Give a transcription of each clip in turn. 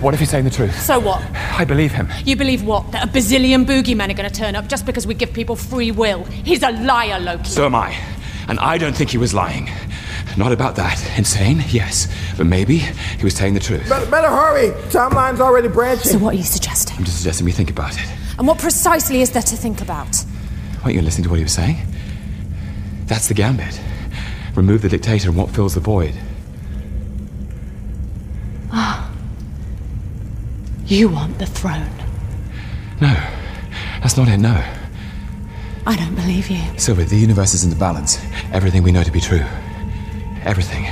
What if he's saying the truth? So what? I believe him. You believe what? That a bazillion boogeymen are going to turn up just because we give people free will? He's a liar, Loki. So am I. And I don't think he was lying. Not about that. Insane? Yes. But maybe he was telling the truth. Better, better hurry. Timeline's already branching. So what are you suggesting? I'm just suggesting we think about it. And what precisely is there to think about? Weren't you listening to what he was saying? That's the gambit. Remove the dictator and what fills the void. Ah. You want the throne. No. That's not it, no. I don't believe you. Sylvie, the universe is in the balance. Everything we know to be true. Everything.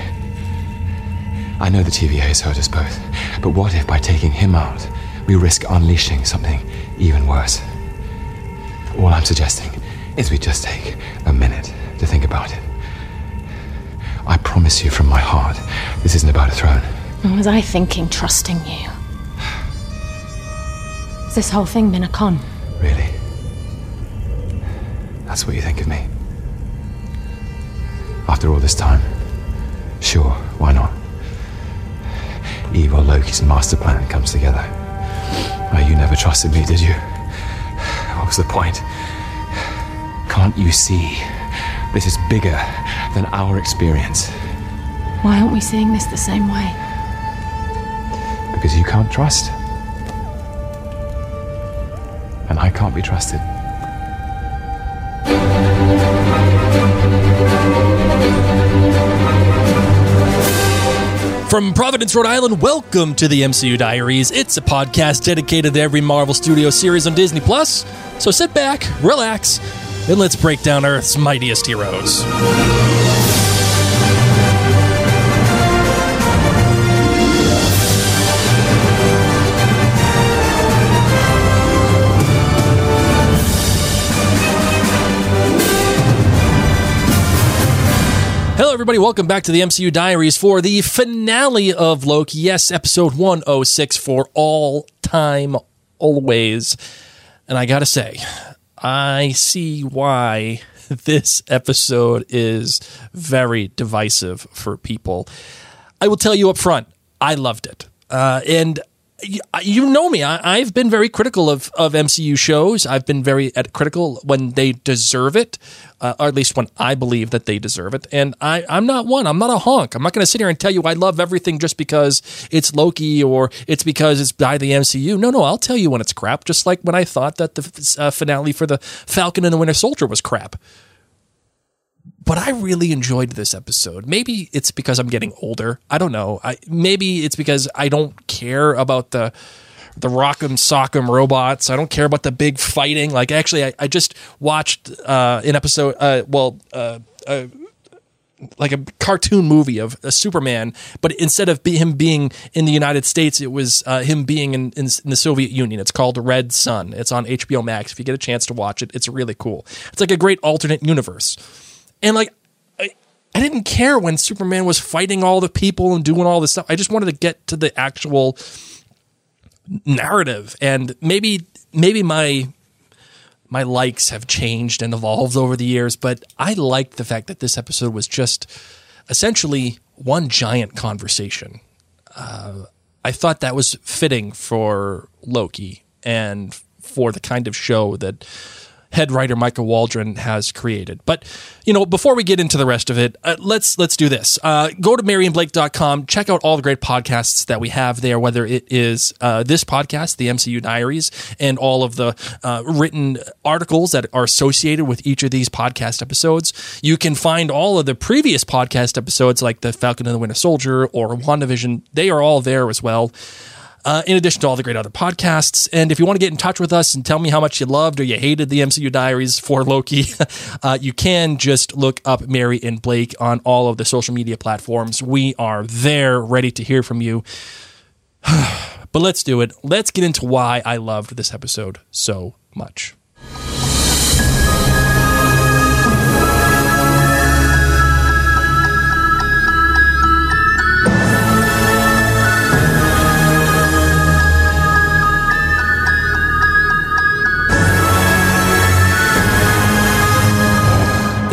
I know the TVA has hurt us both, but what if by taking him out, we risk unleashing something even worse? All I'm suggesting is we just take a minute to think about it. I promise you from my heart, this isn't about a throne. Or was I thinking trusting you? Has this whole thing been a con? Really? That's what you think of me? After all this time? Sure, why not? Evil Loki's master plan comes together. Oh, you never trusted me, did you? What was the point? Can't you see? This is bigger than our experience. Why aren't we seeing this the same way? Because you can't trust. Can't be trusted. From Providence, Rhode Island, welcome to the MCU Diaries. It's a podcast dedicated to every Marvel Studio series on Disney Plus. So sit back, relax, and let's break down Earth's mightiest heroes. Hello, everybody. Welcome back to the MCU Diaries for the finale of Loki. Yes, episode 106 for all time, always. And I gotta say, I see why this episode is very divisive for people. I will tell you up front, I loved it. Uh, and you know me. I, I've been very critical of, of MCU shows. I've been very critical when they deserve it, uh, or at least when I believe that they deserve it. And I, I'm not one. I'm not a honk. I'm not going to sit here and tell you I love everything just because it's Loki or it's because it's by the MCU. No, no. I'll tell you when it's crap. Just like when I thought that the uh, finale for the Falcon and the Winter Soldier was crap but I really enjoyed this episode. Maybe it's because I'm getting older. I don't know. I maybe it's because I don't care about the the rock'em sock'em robots. I don't care about the big fighting. Like actually, I, I just watched uh, an episode. Uh, well. Uh, uh, like a cartoon movie of a Superman, but instead of be him being in the United States, it was uh, him being in, in, in the Soviet Union. It's called Red Son. It's on HBO Max. If you get a chance to watch it, it's really cool. It's like a great alternate universe. And like, I, I didn't care when Superman was fighting all the people and doing all this stuff. I just wanted to get to the actual narrative. And maybe, maybe my my likes have changed and evolved over the years, but I liked the fact that this episode was just essentially one giant conversation. Uh, I thought that was fitting for Loki and for the kind of show that head writer Michael Waldron has created. But you know, before we get into the rest of it, uh, let's let's do this. Uh, go to MarianBlake.com, check out all the great podcasts that we have there. Whether it is uh, this podcast, the MCU Diaries, and all of the uh, written articles that are associated with each of these podcast episodes, you can find all of the previous podcast episodes, like the Falcon and the Winter Soldier or WandaVision. They are all there as well uh, in addition to all the great other podcasts. And if you want to get in touch with us and tell me how much you loved or you hated the MCU Diaries for Loki, uh, you can just look up Mary and Blake on all of the social media platforms. We are there ready to hear from you. But let's do it. Let's get into why I loved this episode so much.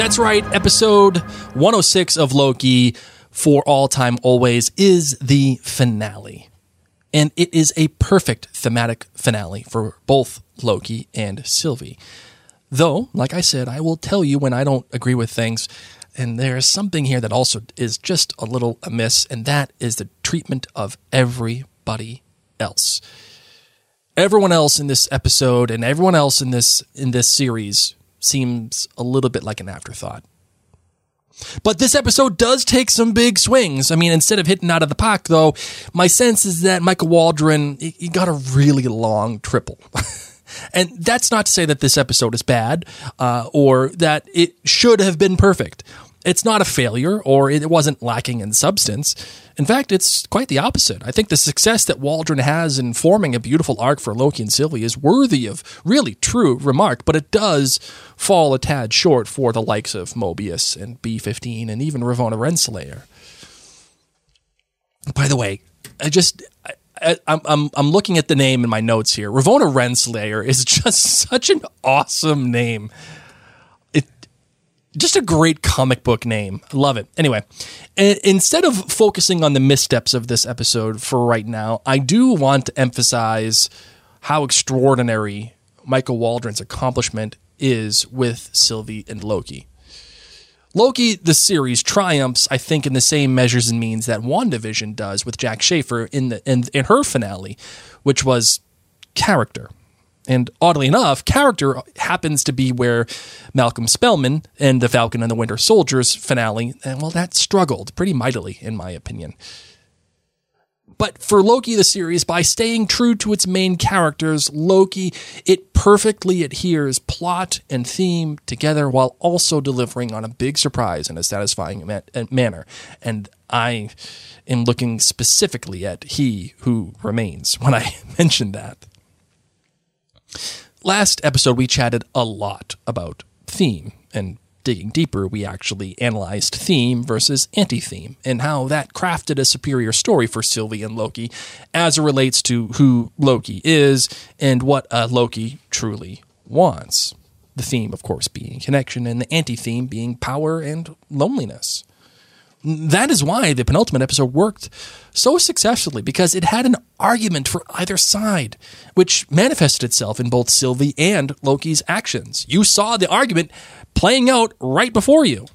That's right. Episode 106 of Loki for all time always is the finale. And it is a perfect thematic finale for both Loki and Sylvie. Though, like I said, I will tell you when I don't agree with things. And there is something here that also is just a little amiss, and that is the treatment of everybody else. Everyone else in this episode and everyone else in this in this series seems a little bit like an afterthought. But this episode does take some big swings. I mean, instead of hitting out of the park, though, my sense is that Michael Waldron he got a really long triple. and that's not to say that this episode is bad uh, or that it should have been perfect. It's not a failure or it wasn't lacking in substance. In fact, it's quite the opposite. I think the success that Waldron has in forming a beautiful arc for Loki and Sylvie is worthy of really true remark, but it does fall a tad short for the likes of Mobius and B15 and even Ravonna Renslayer. By the way, I just I, am I'm I'm looking at the name in my notes here. Ravonna Renslayer is just such an awesome name just a great comic book name. Love it. Anyway, instead of focusing on the missteps of this episode for right now, I do want to emphasize how extraordinary Michael Waldron's accomplishment is with Sylvie and Loki. Loki, the series, triumphs, I think, in the same measures and means that WandaVision does with Jac Schaeffer in the in, in her finale, which was character. And oddly enough, character happens to be where Malcolm Spellman and the Falcon and the Winter Soldier's finale, and well, that struggled pretty mightily, in my opinion. But for Loki, the series, by staying true to its main characters, Loki, it perfectly adheres plot and theme together while also delivering on a big surprise in a satisfying ma- uh, manner. And I am looking specifically at He Who Remains when I mention that. Last episode, we chatted a lot about theme, and digging deeper, we actually analyzed theme versus anti theme and how that crafted a superior story for Sylvie and Loki as it relates to who Loki is and what a Loki truly wants. The theme, of course, being connection, and the anti theme being power and loneliness. That is why the penultimate episode worked so successfully because it had an argument for either side, which manifested itself in both Sylvie and Loki's actions. You saw the argument playing out right before you.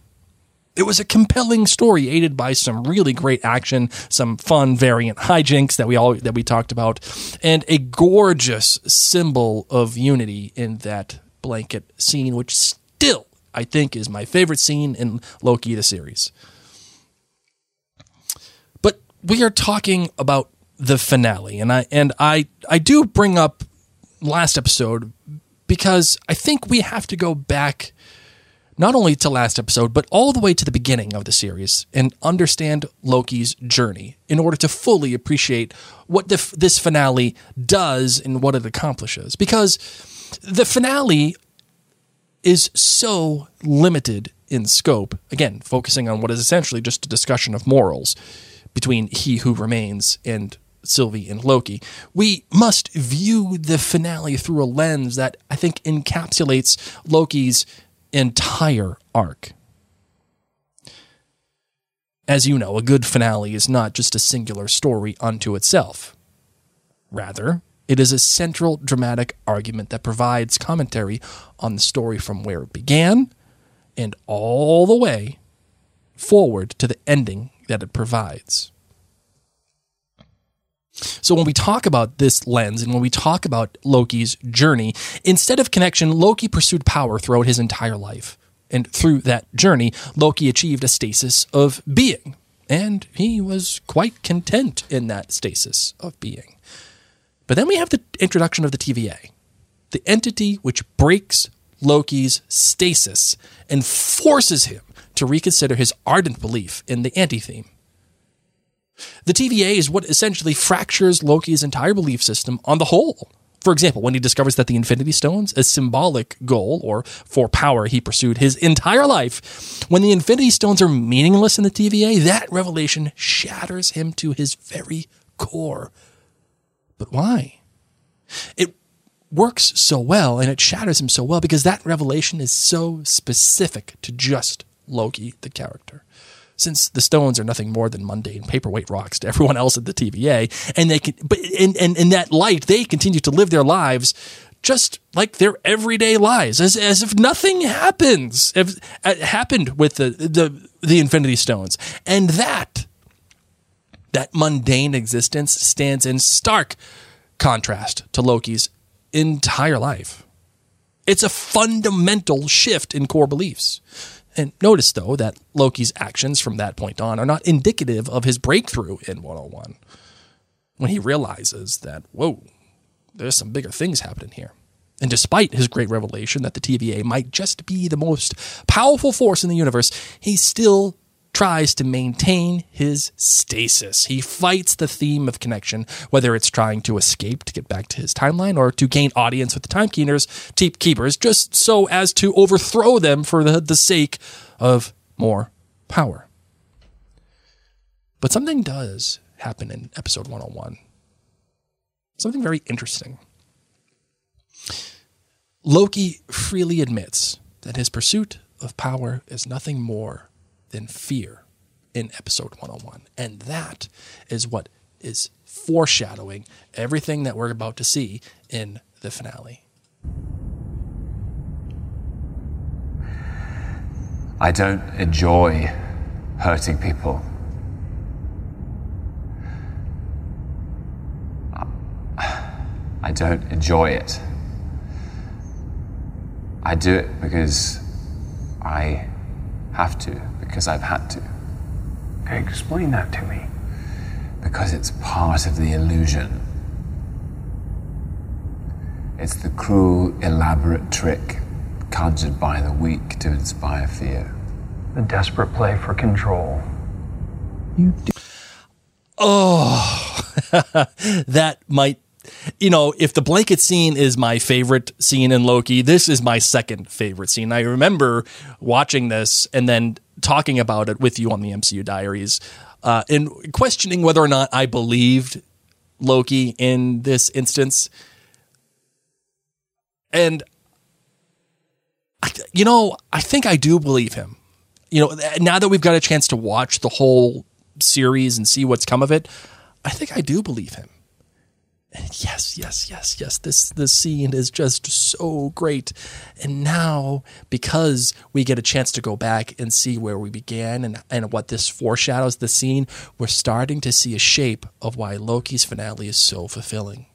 It was a compelling story aided by some really great action, some fun variant hijinks that we all that we talked about, and a gorgeous symbol of unity in that blanket scene, which still I think is my favorite scene in Loki the series we are talking about the finale, and I and I I do bring up last episode because I think we have to go back not only to last episode, but all the way to the beginning of the series and understand Loki's journey in order to fully appreciate what the, this finale does and what it accomplishes. Because the finale is so limited in scope, again, focusing on what is essentially just a discussion of morals between He Who Remains and Sylvie and Loki. We must view the finale through a lens that I think encapsulates Loki's entire arc. As you know, a good finale is not just a singular story unto itself. Rather, it is a central dramatic argument that provides commentary on the story from where it began and all the way forward to the ending that it provides. So when we talk about this lens and when we talk about Loki's journey, instead of connection, Loki pursued power throughout his entire life. And through that journey, Loki achieved a stasis of being. And he was quite content in that stasis of being. But then we have the introduction of the TVA, the entity which breaks Loki's stasis and forces him to reconsider his ardent belief in the anti theme. The TVA is what essentially fractures Loki's entire belief system on the whole. For example, when he discovers that the Infinity Stones, a symbolic goal or for power he pursued his entire life, when the Infinity Stones are meaningless in the TVA, that revelation shatters him to his very core. But why? It works so well and it shatters him so well because that revelation is so specific to just Loki, the character since the stones are nothing more than mundane paperweight rocks to everyone else at the TVA, and they can, but in, in, in that light, they continue to live their lives just like their everyday lives, as, as if nothing happens, if, uh, happened with the, the, the Infinity Stones. And that, that mundane existence stands in stark contrast to Loki's entire life. It's a fundamental shift in core beliefs. And notice, though, that Loki's actions from that point on are not indicative of his breakthrough in 101 when he realizes that, whoa, there's some bigger things happening here. And despite his great revelation that the TVA might just be the most powerful force in the universe, he still tries to maintain his stasis. He fights the theme of connection, whether it's trying to escape to get back to his timeline or to gain audience with the timekeepers, keepers, just so as to overthrow them for the, the sake of more power. But something does happen in episode 101. Something very interesting. Loki freely admits that his pursuit of power is nothing more than fear in episode 101. And that is what is foreshadowing everything that we're about to see in the finale. I don't enjoy hurting people. I don't enjoy it. I do it because I have to because I've had to. Okay, explain that to me. Because it's part of the illusion. It's the cruel, elaborate trick conjured by the weak to inspire fear. The desperate play for control. You do. Oh, that might you know, if the blanket scene is my favorite scene in Loki, this is my second favorite scene. I remember watching this and then talking about it with you on the MCU Diaries uh, and questioning whether or not I believed Loki in this instance. And, you know, I think I do believe him. You know, now that we've got a chance to watch the whole series and see what's come of it, I think I do believe him yes, yes, yes, yes. This this scene is just so great. And now, because we get a chance to go back and see where we began and, and what this foreshadows the scene, we're starting to see a shape of why Loki's finale is so fulfilling.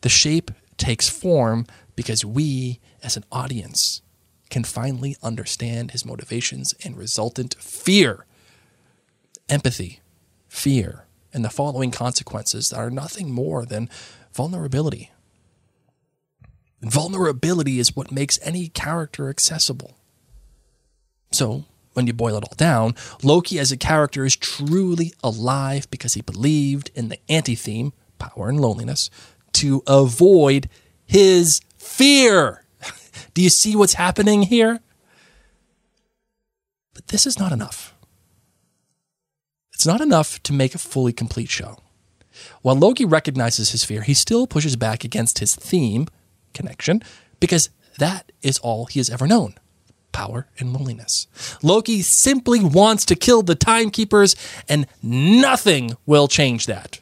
The shape takes form because we, as an audience, can finally understand his motivations and resultant fear, empathy, fear and the following consequences that are nothing more than vulnerability. vulnerability is what makes any character accessible. So, when you boil it all down, Loki as a character is truly alive because he believed in the anti theme, power and loneliness, to avoid his fear. Do you see what's happening here? But this is not enough. It's not enough to make a fully complete show. While Loki recognizes his fear, he still pushes back against his theme, connection, because that is all he has ever known power and loneliness. Loki simply wants to kill the timekeepers, and nothing will change that.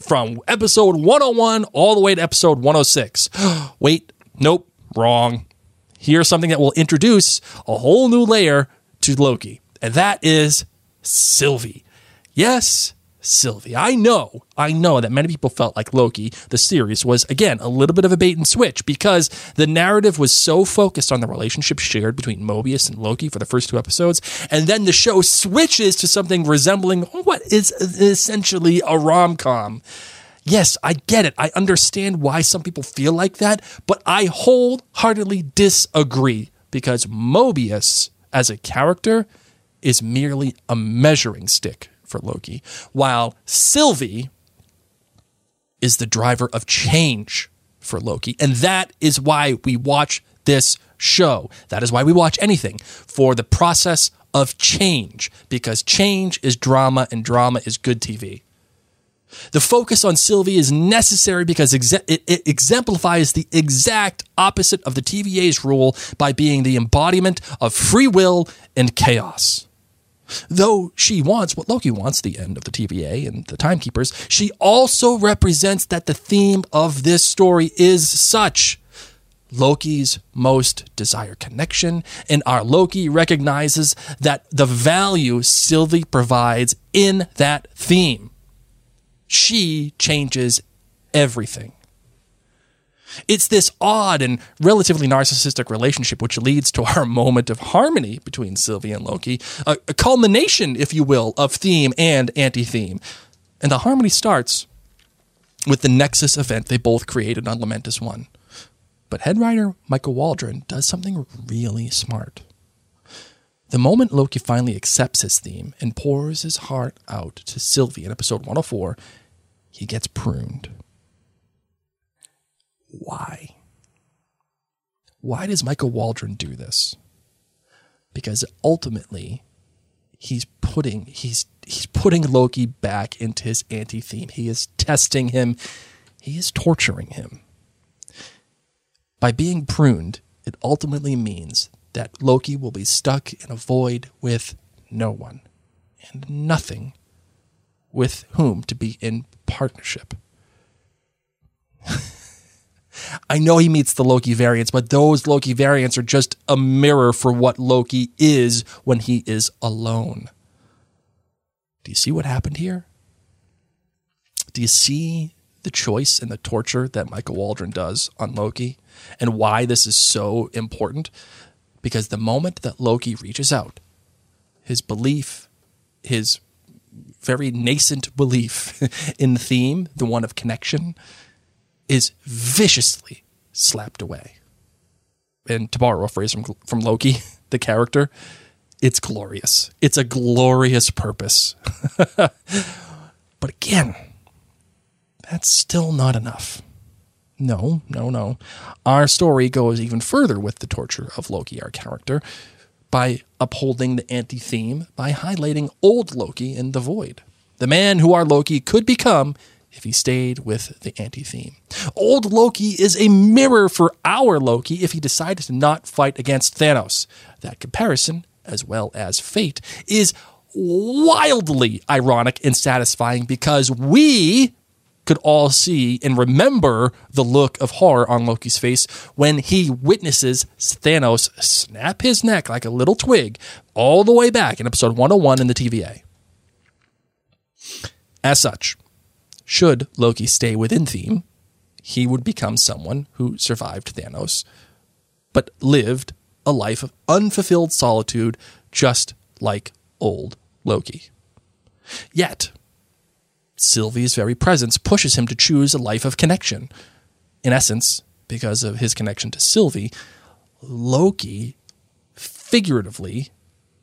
From episode 101 all the way to episode 106. Wait, nope, wrong. Here's something that will introduce a whole new layer to Loki, and that is Sylvie. Yes, Sylvie. I know, I know that many people felt like Loki, the series, was again a little bit of a bait and switch because the narrative was so focused on the relationship shared between Mobius and Loki for the first two episodes, and then the show switches to something resembling what is essentially a rom com. Yes, I get it. I understand why some people feel like that, but I wholeheartedly disagree because Mobius, as a character, is merely a measuring stick for Loki, while Sylvie is the driver of change for Loki. And that is why we watch this show. That is why we watch anything for the process of change, because change is drama and drama is good TV. The focus on Sylvie is necessary because it exemplifies the exact opposite of the TVA's rule by being the embodiment of free will and chaos. Though she wants what Loki wants, the end of the TVA and the Timekeepers, she also represents that the theme of this story is such. Loki's most desired connection, and our Loki recognizes that the value Sylvie provides in that theme. She changes everything. It's this odd and relatively narcissistic relationship which leads to our moment of harmony between Sylvie and Loki, a, a culmination, if you will, of theme and anti theme. And the harmony starts with the Nexus event they both created on Lamentis 1. But head writer Michael Waldron does something really smart. The moment Loki finally accepts his theme and pours his heart out to Sylvie in episode 104, he gets pruned. Why? Why does Michael Waldron do this? Because ultimately, he's putting he's he's putting Loki back into his anti-theme. He is testing him. He is torturing him. By being pruned, it ultimately means that Loki will be stuck in a void with no one and nothing with whom to be in partnership. I know he meets the Loki variants, but those Loki variants are just a mirror for what Loki is when he is alone. Do you see what happened here? Do you see the choice and the torture that Michael Waldron does on Loki and why this is so important? Because the moment that Loki reaches out, his belief, his very nascent belief in the theme, the one of connection, is viciously slapped away. And to borrow a phrase from, from Loki, the character, it's glorious. It's a glorious purpose. but again, that's still not enough. No, no, no. Our story goes even further with the torture of Loki, our character, by upholding the anti theme by highlighting old Loki in the void. The man who our Loki could become if he stayed with the anti theme. Old Loki is a mirror for our Loki if he decided to not fight against Thanos. That comparison, as well as fate, is wildly ironic and satisfying because we could all see and remember the look of horror on Loki's face when he witnesses Thanos snap his neck like a little twig all the way back in episode 101 in the TVA. As such, should Loki stay within theme, he would become someone who survived Thanos, but lived a life of unfulfilled solitude, just like old Loki. Yet, Sylvie's very presence pushes him to choose a life of connection. In essence, because of his connection to Sylvie, Loki figuratively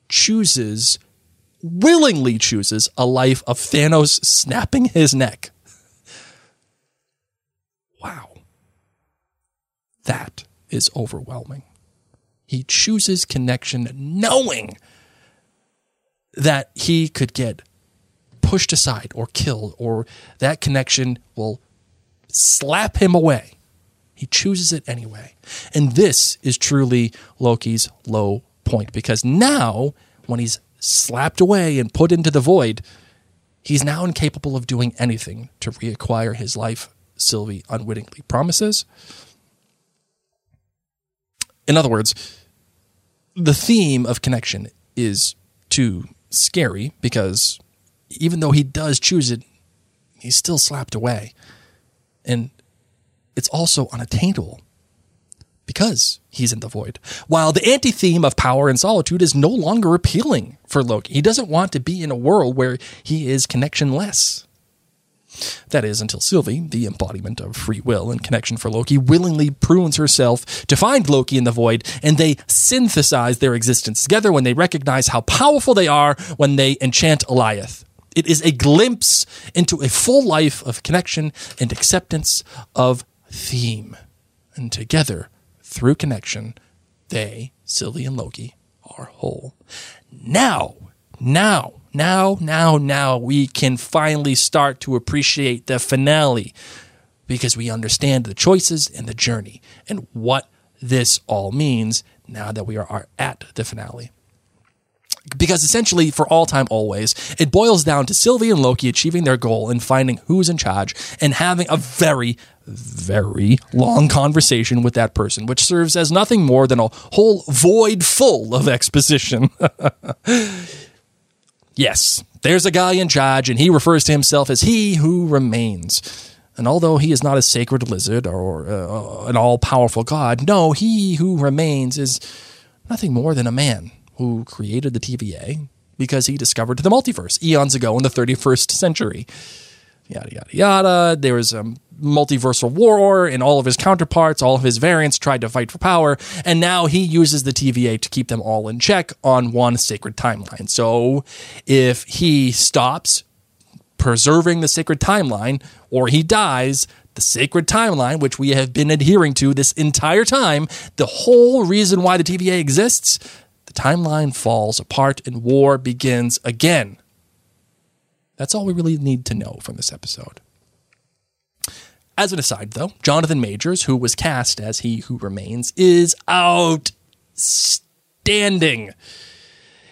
chooses, willingly chooses, a life of Thanos snapping his neck. Wow. That is overwhelming. He chooses connection knowing that he could get pushed aside or killed, or that connection will slap him away. He chooses it anyway. And this is truly Loki's low point because now, when he's slapped away and put into the void, he's now incapable of doing anything to reacquire his life Sylvie unwittingly promises. In other words, the theme of connection is too scary because even though he does choose it, he's still slapped away. And it's also unattainable because he's in the void. While the anti theme of power and solitude is no longer appealing for Loki, he doesn't want to be in a world where he is connectionless. That is, until Sylvie, the embodiment of free will and connection for Loki, willingly prunes herself to find Loki in the void, and they synthesize their existence together when they recognize how powerful they are when they enchant Alioth. It is a glimpse into a full life of connection and acceptance of theme. And together, through connection, they, Sylvie and Loki, are whole. Now, now, now, now, now, we can finally start to appreciate the finale because we understand the choices and the journey and what this all means now that we are at the finale. Because essentially, for all time, always, it boils down to Sylvie and Loki achieving their goal and finding who's in charge and having a very, very long conversation with that person, which serves as nothing more than a whole void full of exposition. yes, there's a guy in charge, and he refers to himself as he who remains. And although he is not a sacred lizard or uh, an all powerful god, no, he who remains is nothing more than a man who created the TVA because he discovered the multiverse eons ago in the 31st century. Yada, yada, yada. There was a multiversal war, and all of his counterparts, all of his variants tried to fight for power, and now he uses the TVA to keep them all in check on one sacred timeline. So if he stops preserving the sacred timeline, or he dies, the sacred timeline, which we have been adhering to this entire time, the whole reason why the TVA exists, the timeline falls apart and war begins again. That's all we really need to know from this episode. As an aside, though, Jonathan Majors, who was cast as He Who Remains, is outstanding.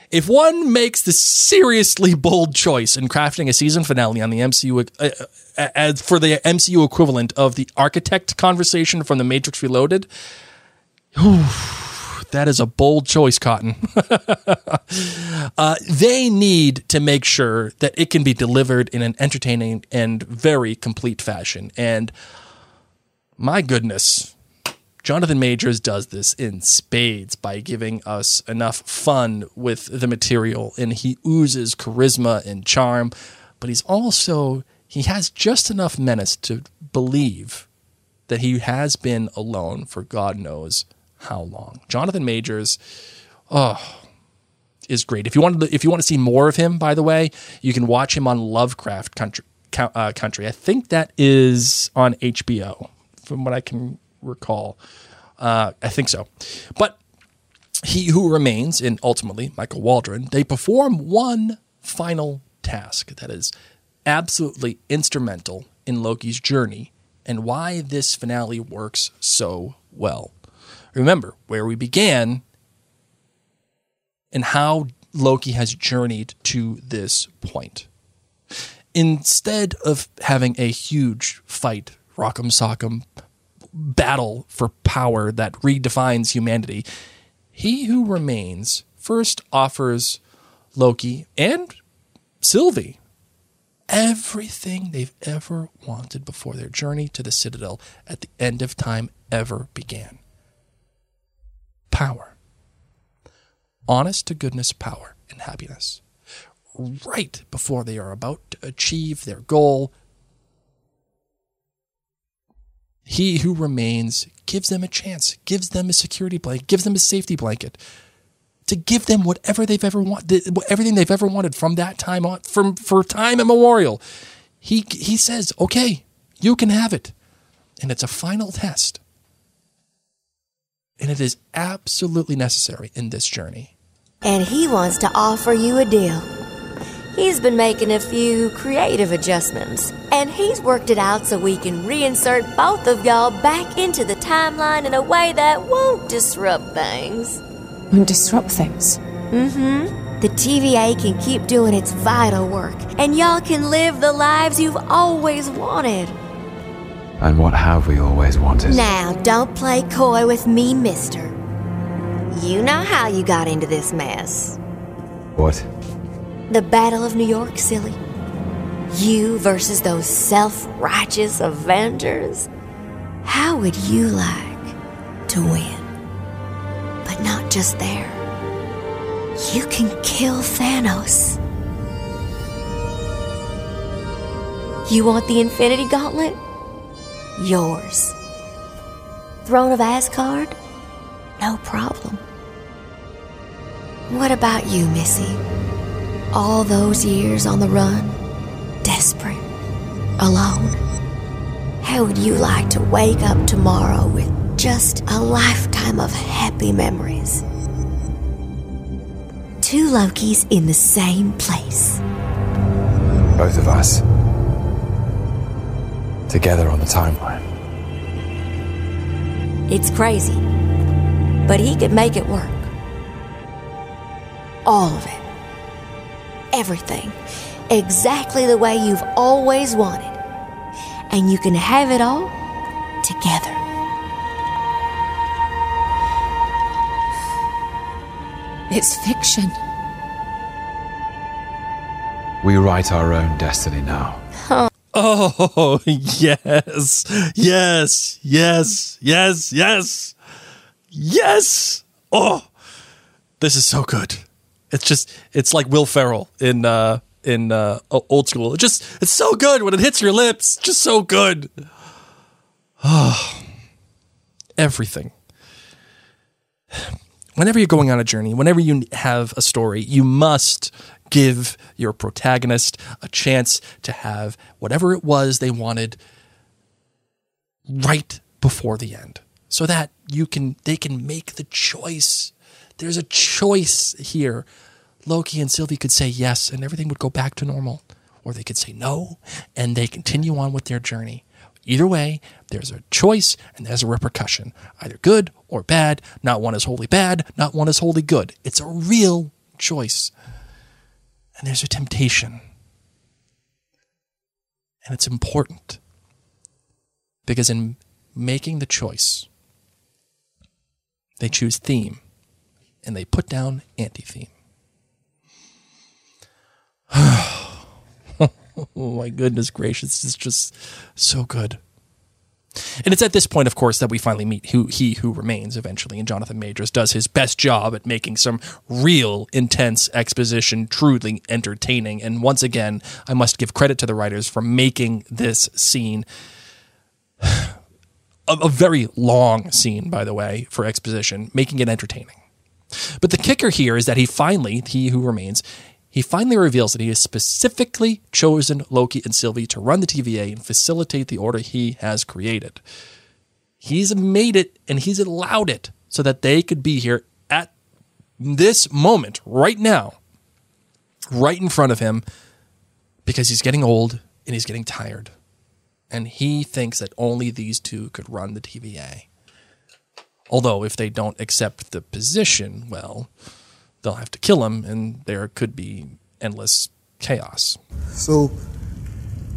If one makes the seriously bold choice in crafting a season finale on the MCU uh, uh, for the MCU equivalent of the architect conversation from The Matrix Reloaded, whew, that is a bold choice, Cotton. uh, they need to make sure that it can be delivered in an entertaining and very complete fashion. And my goodness, Jonathan Majors does this in spades by giving us enough fun with the material, and he oozes charisma and charm, but he's also, he has just enough menace to believe that he has been alone for God knows how long. Jonathan Majors, oh, is great. If you want to, if you want to see more of him, by the way, you can watch him on Lovecraft Country. Uh, country. I think that is on HBO, from what I can recall. Uh, I think so. But he who remains, and ultimately Michael Waldron, they perform one final task that is absolutely instrumental in Loki's journey and why this finale works so well. Remember where we began and how Loki has journeyed to this point. Instead of having a huge fight, rock'em sock'em, battle for power that redefines humanity, he who remains first offers Loki and Sylvie everything they've ever wanted before their journey to the Citadel at the end of time ever began power. Honest to goodness power and happiness. Right before they are about to achieve their goal, he who remains gives them a chance, gives them a security blanket, gives them a safety blanket to give them whatever they've ever wanted, everything they've ever wanted from that time on, from for time immemorial. He he says, "Okay, you can have it," and it's a final test, and it is absolutely necessary in this journey. And he wants to offer you a deal. He's been making a few creative adjustments, and he's worked it out so we can reinsert both of y'all back into the timeline in a way that won't disrupt things. Won't disrupt things? Mm hmm. The TVA can keep doing its vital work, and y'all can live the lives you've always wanted. And what have we always wanted? Now, don't play coy with me, mister. You know how you got into this mess. What? The Battle of New York, silly. You versus those self righteous Avengers. How would you like to win? But not just there. You can kill Thanos. You want the Infinity Gauntlet? Yours. Throne of Asgard? No problem. What about you, Missy? all those years on the run, desperate, alone? How would you like to wake up tomorrow with just a lifetime of happy memories? Two Lokis in the same place. Both of us. Together on the timeline. It's crazy, but he could make it work. All of it. Everything. Exactly the way you've always wanted. And you can have it all together. It's fiction. We write our own destiny now. Oh, yes. Yes. Yes. Yes. Yes. Yes. Oh, this is so good. It's just, it's like Will Ferrell in, uh, in, uh, old school. It just, it's so good when it hits your lips. Just so good. Oh, everything. Whenever you're going on a journey, whenever you have a story, you must give your protagonist a chance to have whatever it was they wanted right before the end so that you can they can make the choice. There's a choice here. Loki and sylvie could say yes and everything would go back to normal. Or they could say no and they continue on with their journey. Either way there's a choice and there's a repercussion. Either good or bad. Not one is wholly bad. Not one is wholly good. It's a real choice and there's a temptation. And it's important because in making the choice, they choose theme and they put down anti theme. oh my goodness gracious, it's just so good. And it's at this point, of course, that we finally meet who he who remains eventually, and Jonathan Majors does his best job at making some real intense exposition truly entertaining. And once again, I must give credit to the writers for making this scene a, a very long scene, by the way, for exposition, making it entertaining. But the kicker here is that he finally, he who remains, he finally reveals that he has specifically chosen Loki and Sylvie to run the TVA and facilitate the order he has created. He's made it and he's allowed it so that they could be here at this moment, right now, right in front of him, because he's getting old and he's getting tired. And he thinks that only these two could run the TVA. Although, if they don't accept the position, well, they'll have to kill him, and there could be endless chaos. So,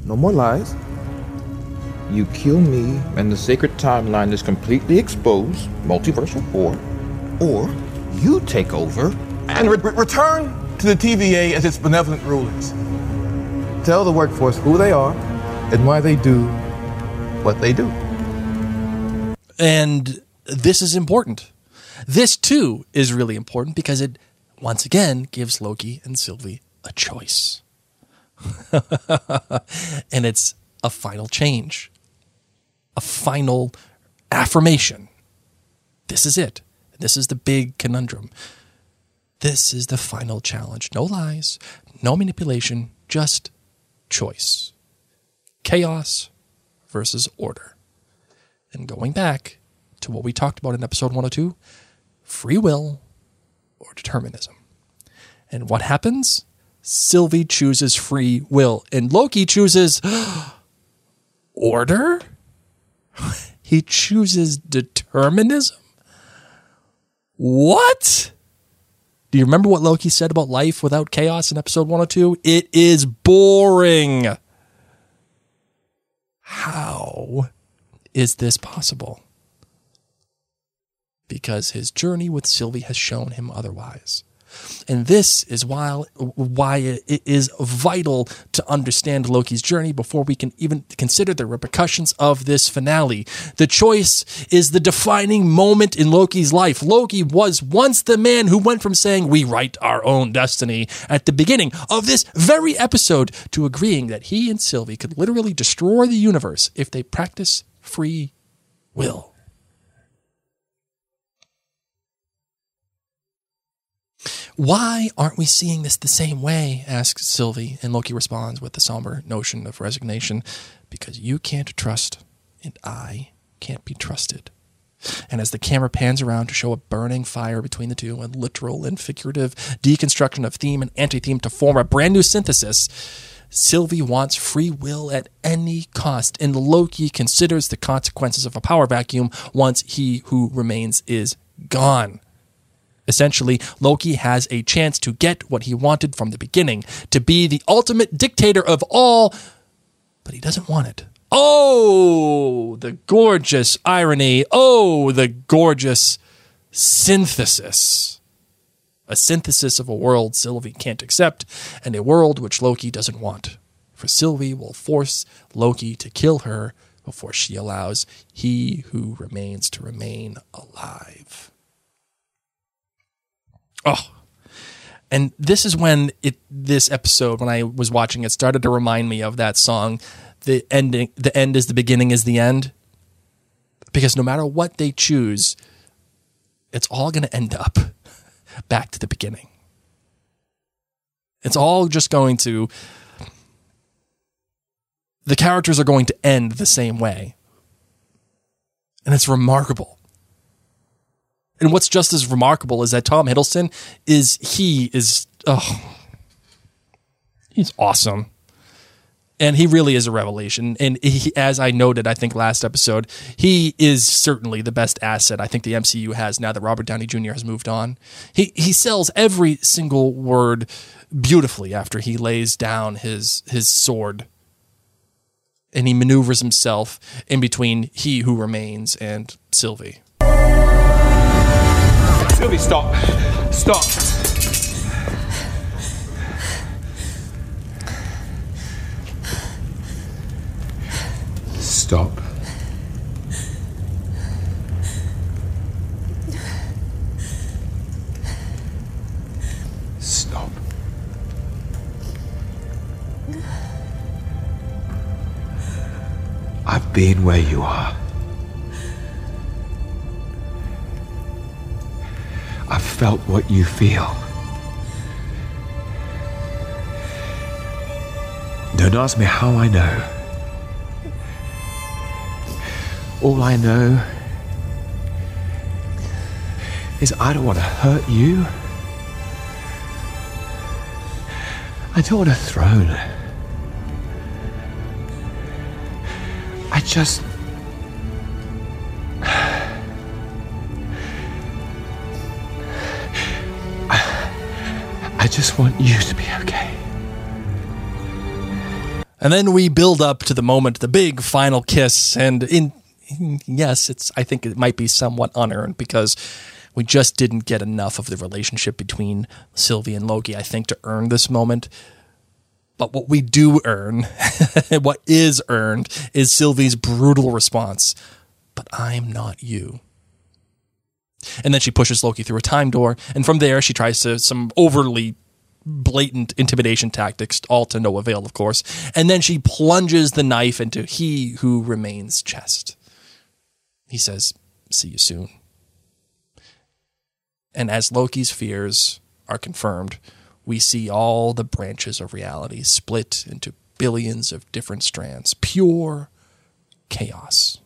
no more lies. You kill me, and the sacred timeline is completely exposed, multiversal war, or you take over And re- re- return to the TVA as its benevolent rulers. Tell the workforce who they are and why they do what they do. And this is important. This too is really important because it once again gives Loki and Sylvie a choice. and it's a final change, a final affirmation. This is it. This is the big conundrum. This is the final challenge. No lies, no manipulation, just choice. Chaos versus order. And going back to what we talked about in episode 102 free will or determinism. And what happens? Sylvie chooses free will, and Loki chooses order? he chooses determinism? What? Do you remember what Loki said about life without chaos in episode 102? It is boring. How is this possible? Because his journey with Sylvie has shown him otherwise. And this is why, why it is vital to understand Loki's journey before we can even consider the repercussions of this finale. The choice is the defining moment in Loki's life. Loki was once the man who went from saying, We write our own destiny at the beginning of this very episode to agreeing that he and Sylvie could literally destroy the universe if they practice free will. Why aren't we seeing this the same way? asks Sylvie, and Loki responds with the somber notion of resignation because you can't trust, and I can't be trusted. And as the camera pans around to show a burning fire between the two, a literal and figurative deconstruction of theme and anti theme to form a brand new synthesis, Sylvie wants free will at any cost, and Loki considers the consequences of a power vacuum once he who remains is gone. Essentially, Loki has a chance to get what he wanted from the beginning to be the ultimate dictator of all, but he doesn't want it. Oh, the gorgeous irony. Oh, the gorgeous synthesis. A synthesis of a world Sylvie can't accept and a world which Loki doesn't want. For Sylvie will force Loki to kill her before she allows he who remains to remain alive. Oh. And this is when it this episode when I was watching it started to remind me of that song the ending the end is the beginning is the end because no matter what they choose it's all going to end up back to the beginning. It's all just going to the characters are going to end the same way. And it's remarkable. And what's just as remarkable is that Tom Hiddleston is he is oh he's awesome. And he really is a revelation. And he, as I noted, I think last episode, he is certainly the best asset I think the MCU has now that Robert Downey Jr. has moved on. He he sells every single word beautifully after he lays down his his sword and he maneuvers himself in between he who remains and Sylvie. Sylvie, stop. Stop. Stop. Stop. I've been where you are. Felt what you feel. Don't ask me how I know. All I know is I don't want to hurt you. I don't want a throne. I just. Just want you to be okay. And then we build up to the moment, the big final kiss. And in yes, it's I think it might be somewhat unearned because we just didn't get enough of the relationship between Sylvie and Loki, I think, to earn this moment. But what we do earn, what is earned, is Sylvie's brutal response. But I'm not you. And then she pushes Loki through a time door, and from there she tries to some overly blatant intimidation tactics, all to no avail, of course. And then she plunges the knife into he who remains chest. He says, See you soon. And as Loki's fears are confirmed, we see all the branches of reality split into billions of different strands. Pure chaos.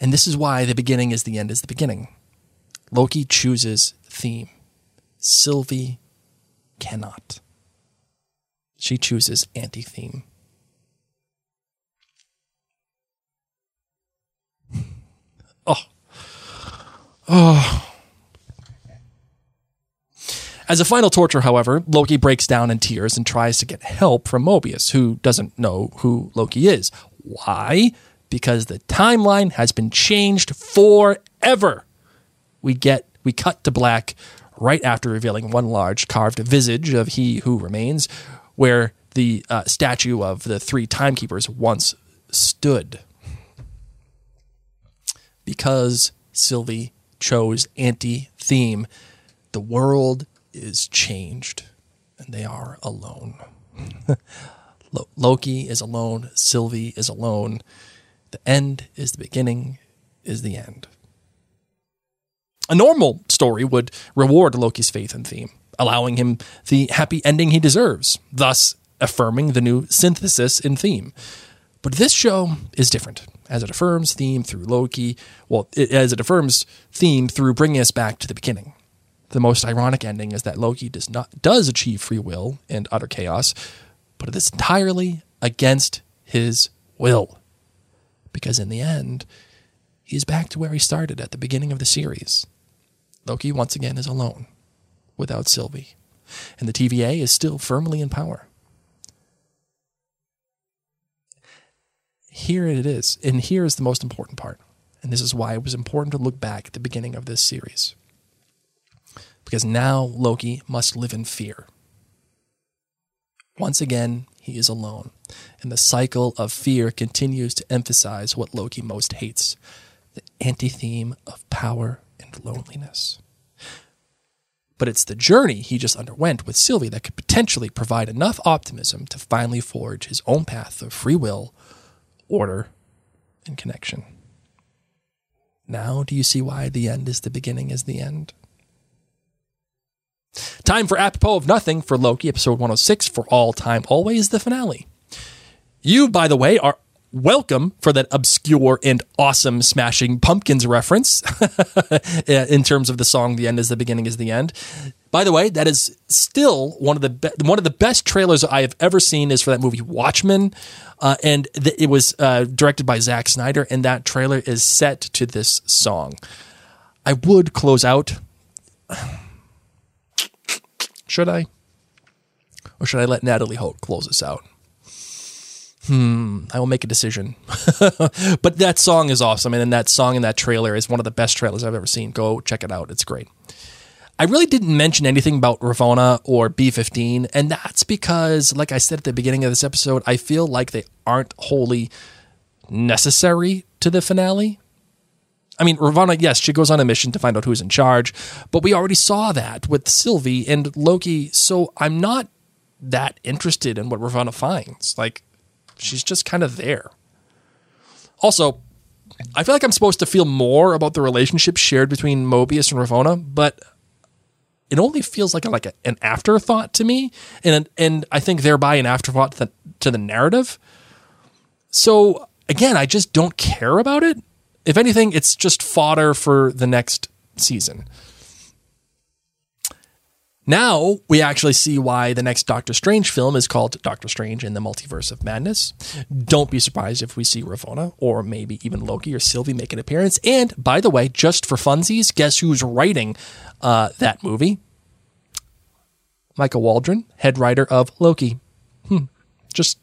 And this is why the beginning is the end is the beginning. Loki chooses theme. Sylvie cannot. She chooses anti theme. Oh. Oh. As a final torture, however, Loki breaks down in tears and tries to get help from Mobius, who doesn't know who Loki is. Why? Because the timeline has been changed forever. We get we cut to black right after revealing one large carved visage of he who remains, where the uh, statue of the three timekeepers once stood because Sylvie chose anti theme, the world is changed and they are alone. Loki is alone, Sylvie is alone. The end is the beginning, is the end. A normal story would reward Loki's faith in theme, allowing him the happy ending he deserves, thus affirming the new synthesis in theme. But this show is different, as it affirms theme through Loki, well, it, as it affirms theme through bringing us back to the beginning. The most ironic ending is that Loki does not does achieve free will and utter chaos, but it is entirely against his will. Because in the end, he's back to where he started at the beginning of the series. Loki once again is alone, without Sylvie, and the TVA is still firmly in power. Here it is, and here is the most important part. And this is why it was important to look back at the beginning of this series because now Loki must live in fear. Once again, he is alone, and the cycle of fear continues to emphasize what Loki most hates the anti theme of power and loneliness. But it's the journey he just underwent with Sylvie that could potentially provide enough optimism to finally forge his own path of free will, order, and connection. Now, do you see why the end is the beginning is the end? Time for Apropos of Nothing for Loki, episode 106, for all time, always the finale. You, by the way, are welcome for that obscure and awesome Smashing Pumpkins reference in terms of the song "The End is the Beginning is the End." By the way, that is still one of the be- one of the best trailers I have ever seen is for that movie Watchmen, uh, and th- it was uh, directed by Zack Snyder, and that trailer is set to this song. I would close out. Should I? Or should I let Natalie Holt close us out? Hmm, I will make a decision. but that song is awesome. And that song in that trailer is one of the best trailers I've ever seen. Go check it out. It's great. I really didn't mention anything about Ravonna or B15. And that's because, like I said at the beginning of this episode, I feel like they aren't wholly necessary to the finale. I mean, Ravonna, yes, she goes on a mission to find out who's in charge, but we already saw that with Sylvie and Loki, so I'm not that interested in what Ravonna finds. Like, she's just kind of there. Also, I feel like I'm supposed to feel more about the relationship shared between Mobius and Ravonna, but it only feels like a, like a, an afterthought to me, and and I think thereby an afterthought to the, to the narrative. So again, I just don't care about it if anything, it's just fodder for the next season. Now we actually see why the next Doctor Strange film is called Doctor Strange in the Multiverse of Madness. Don't be surprised if we see Ravonna or maybe even Loki or Sylvie make an appearance. And by the way, just for funsies, guess who's writing uh, that movie? Michael Waldron, head writer of Loki. Hmm. Just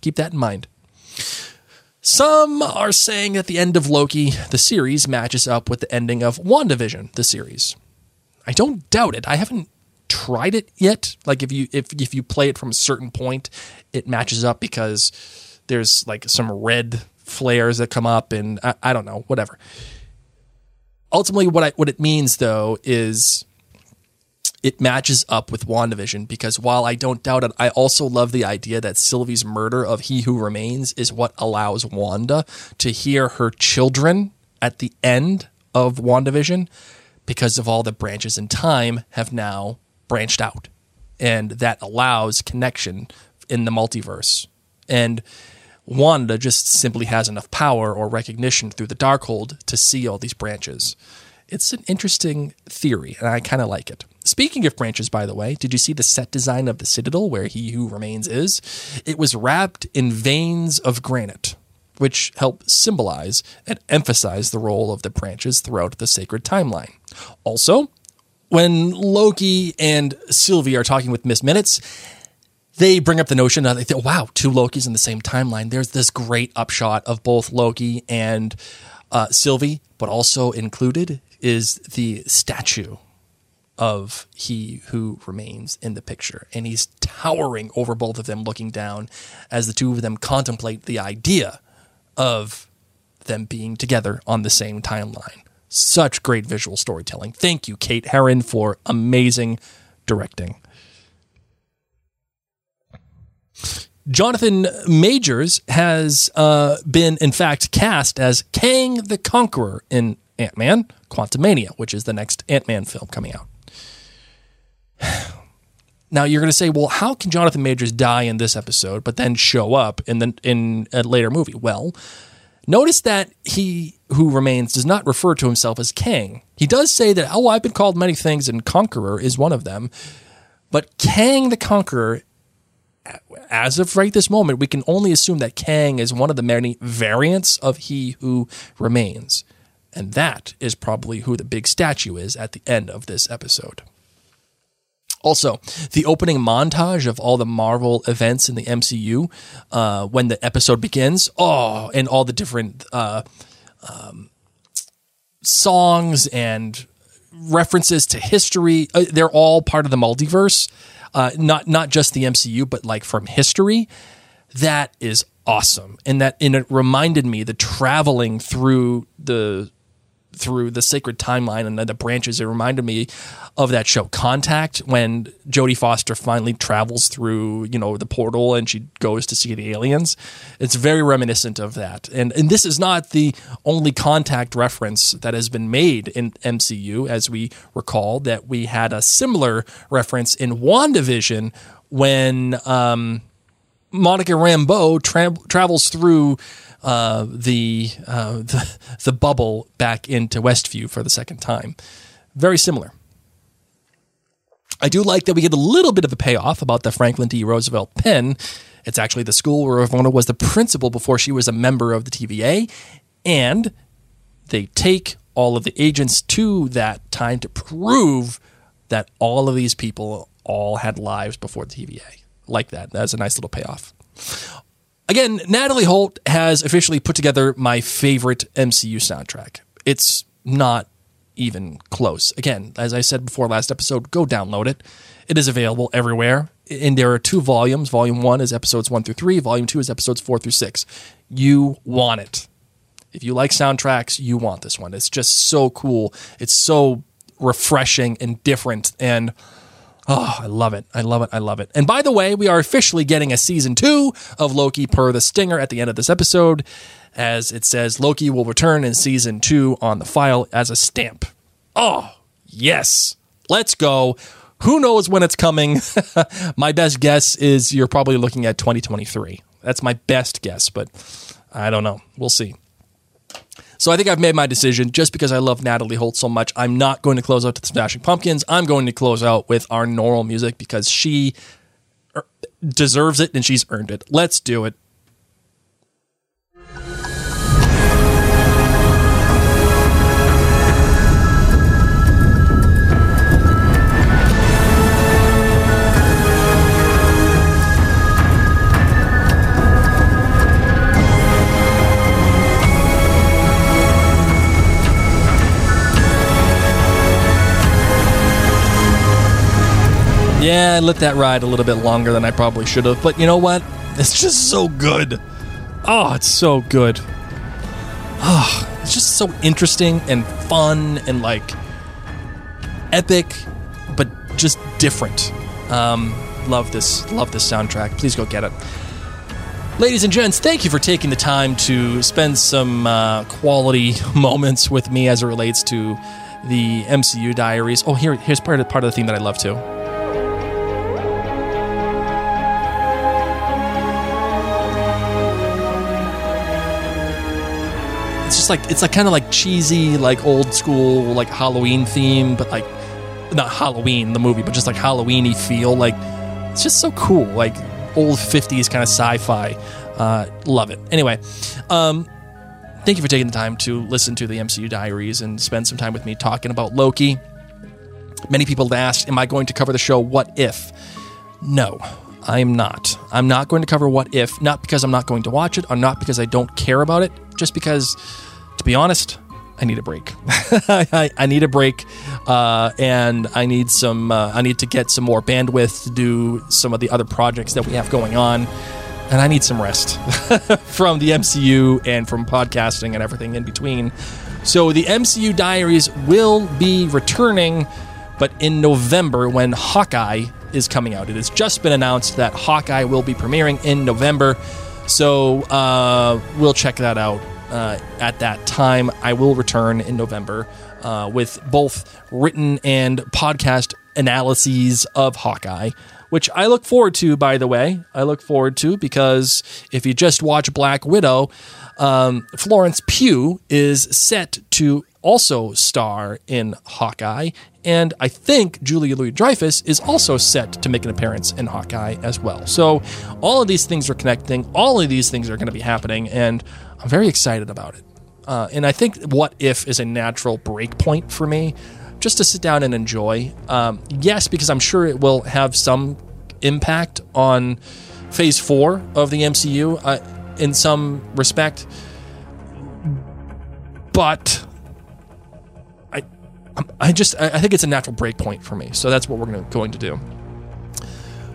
keep that in mind. Some are saying that the end of Loki, the series, matches up with the ending of WandaVision, the series. I don't doubt it. I haven't tried it yet. Like if you if if you play it from a certain point, it matches up because there's like some red flares that come up and I, I don't know, whatever. Ultimately what I what it means though is it matches up with WandaVision because while I don't doubt it, I also love the idea that Sylvie's murder of He Who Remains is what allows Wanda to hear her children at the end of WandaVision because of all the branches in time have now branched out. And that allows connection in the multiverse. And Wanda just simply has enough power or recognition through the Darkhold to see all these branches. It's an interesting theory, and I kind of like it. Speaking of branches, by the way, did you see the set design of the Citadel where He Who Remains is? It was wrapped in veins of granite, which help symbolize and emphasize the role of the branches throughout the sacred timeline. Also, when Loki and Sylvie are talking with Miss Minutes, they bring up the notion that they think, wow, two Lokis in the same timeline. There's this great upshot of both Loki and uh, Sylvie, but also included is the statue of he who remains in the picture. And he's towering over both of them, looking down as the two of them contemplate the idea of them being together on the same timeline. Such great visual storytelling. Thank you, Kate Herron, for amazing directing. Jonathan Majors has uh, been, in fact, cast as Kang the Conqueror in Ant Man, Quantumania, which is the next Ant Man film coming out. Now you're going to say, well, how can Jonathan Majors die in this episode, but then show up in the in a later movie? Well, notice that he who remains does not refer to himself as Kang. He does say that, oh, I've been called many things, and Conqueror is one of them. But Kang the Conqueror, as of right this moment, we can only assume that Kang is one of the many variants of He who remains, and that is probably who the big statue is at the end of this episode. Also, the opening montage of all the Marvel events in the MCU uh, when the episode begins. Oh, and all the different uh, um, songs and references to history. Uh, they're all part of the multiverse, uh, not not just the MCU, but like from history. That is awesome, and that and it reminded me the traveling through the through the sacred timeline and the branches. It reminded me of that show Contact when Jodie Foster finally travels through, you know, the portal and she goes to see the aliens. It's very reminiscent of that. And and this is not the only contact reference that has been made in MCU as we recall that we had a similar reference in WandaVision when um, Monica Rambeau tra- travels through uh, the, uh, the the bubble back into Westview for the second time. Very similar. I do like that we get a little bit of a payoff about the Franklin D. Roosevelt pen. It's actually the school where Ravonna was the principal before she was a member of the TVA, and they take all of the agents to that time to prove that all of these people all had lives before the TVA. Like that. That's a nice little payoff. Again, Natalie Holt has officially put together my favorite MCU soundtrack. It's not even close. Again, as I said before last episode, go download it. It is available everywhere. And there are two volumes. Volume one is episodes one through three, volume two is episodes four through six. You want it. If you like soundtracks, you want this one. It's just so cool. It's so refreshing and different. And oh, I love it. I love it. I love it. And by the way, we are officially getting a season two of Loki per the stinger at the end of this episode as it says Loki will return in season two on the file as a stamp. Oh, yes. Let's go. Who knows when it's coming? my best guess is you're probably looking at 2023. That's my best guess, but I don't know. We'll see. So I think I've made my decision. Just because I love Natalie Holt so much, I'm not going to close out to the Smashing Pumpkins. I'm going to close out with our normal music because she er, deserves it and she's earned it. Let's do it. Yeah, I let that ride a little bit longer than I probably should have, but you know what? It's just so good. Oh, it's so good. Oh, it's just so interesting and fun and like epic, but just different. Um, love this, love this soundtrack. Please go get it. Ladies and gents, thank you for taking the time to spend some uh, quality moments with me as it relates to the MCU diaries. Oh, here, here's part of part of the theme that I love too. It's just like it's like kind of like cheesy, like old school, like Halloween theme, but like not Halloween the movie, but just like Halloweeny feel. Like it's just so cool, like old '50s kind of sci-fi. Uh, love it. Anyway, um, thank you for taking the time to listen to the MCU Diaries and spend some time with me talking about Loki. Many people asked, "Am I going to cover the show? What if?" No, I am not. I'm not going to cover What If, not because I'm not going to watch it, or not because I don't care about it, just because, to be honest, I need a break. I, I, need a break, uh, and I need some. Uh, I need to get some more bandwidth to do some of the other projects that we have going on, and I need some rest from the MCU and from podcasting and everything in between. So the MCU Diaries will be returning, but in November when Hawkeye is coming out. It has just been announced that Hawkeye will be premiering in November. So uh, we'll check that out uh, at that time. I will return in November uh, with both written and podcast analyses of Hawkeye, which I look forward to, by the way. I look forward to because if you just watch Black Widow, um, Florence Pugh is set to also star in Hawkeye. And I think Julia Louis Dreyfus is also set to make an appearance in Hawkeye as well. So all of these things are connecting, all of these things are going to be happening, and I'm very excited about it. Uh, and I think What If is a natural break point for me just to sit down and enjoy. Um, yes, because I'm sure it will have some impact on phase four of the MCU uh, in some respect. But I, just I think it's a natural break point for me. So that's what we're gonna, going to do.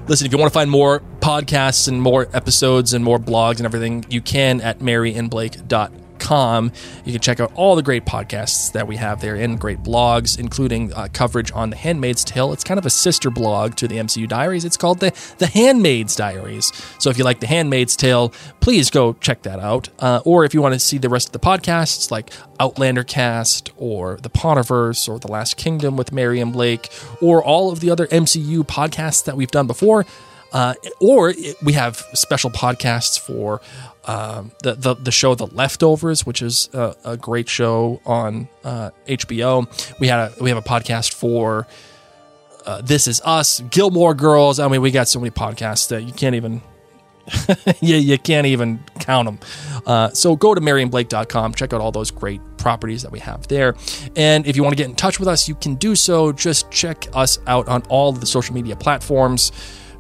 Listen, if you want to find more podcasts and more episodes and more blogs and everything, you can at maryandblake.com com. You can check out all the great podcasts that we have there and great blogs, including uh, coverage on The Handmaid's Tale. It's kind of a sister blog to the MCU Diaries. It's called the The Handmaid's Diaries. So if you like The Handmaid's Tale, please go check that out. Uh, or if you want to see the rest of the podcasts, like Outlander Cast or The Potterverse or The Last Kingdom with Mary and Blake, or all of the other MCU podcasts that we've done before. Uh, or we have special podcasts for um, the, the the show The Leftovers, which is a, a great show on uh, HBO. We had a we have a podcast for uh, This Is Us, Gilmore Girls. I mean, we got so many podcasts that you can't even you, you can't even count them. Uh, so go to maryandblake.com, check out all those great properties that we have there. And if you want to get in touch with us, you can do so. Just check us out on all the social media platforms.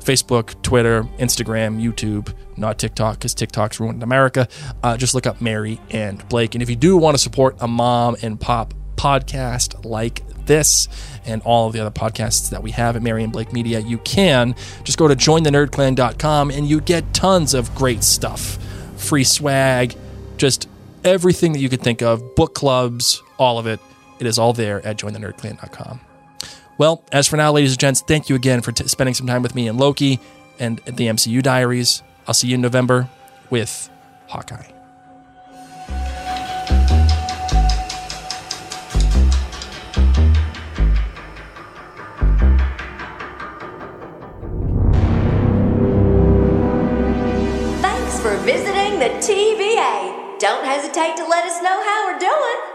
Facebook, Twitter, Instagram, YouTube, not TikTok because TikTok's ruined America. Uh, just look up Mary and Blake. And if you do want to support a mom and pop podcast like this and all of the other podcasts that we have at Mary and Blake Media, you can just go to jointhenerdclan.com and you get tons of great stuff. Free swag, just everything that you could think of, book clubs, all of it. It is all there at jointhenerdclan.com. Well, as for now, ladies and gents, thank you again for t- spending some time with me and Loki and the MCU Diaries. I'll see you in November with Hawkeye. Thanks for visiting the TVA. Don't hesitate to let us know how we're doing.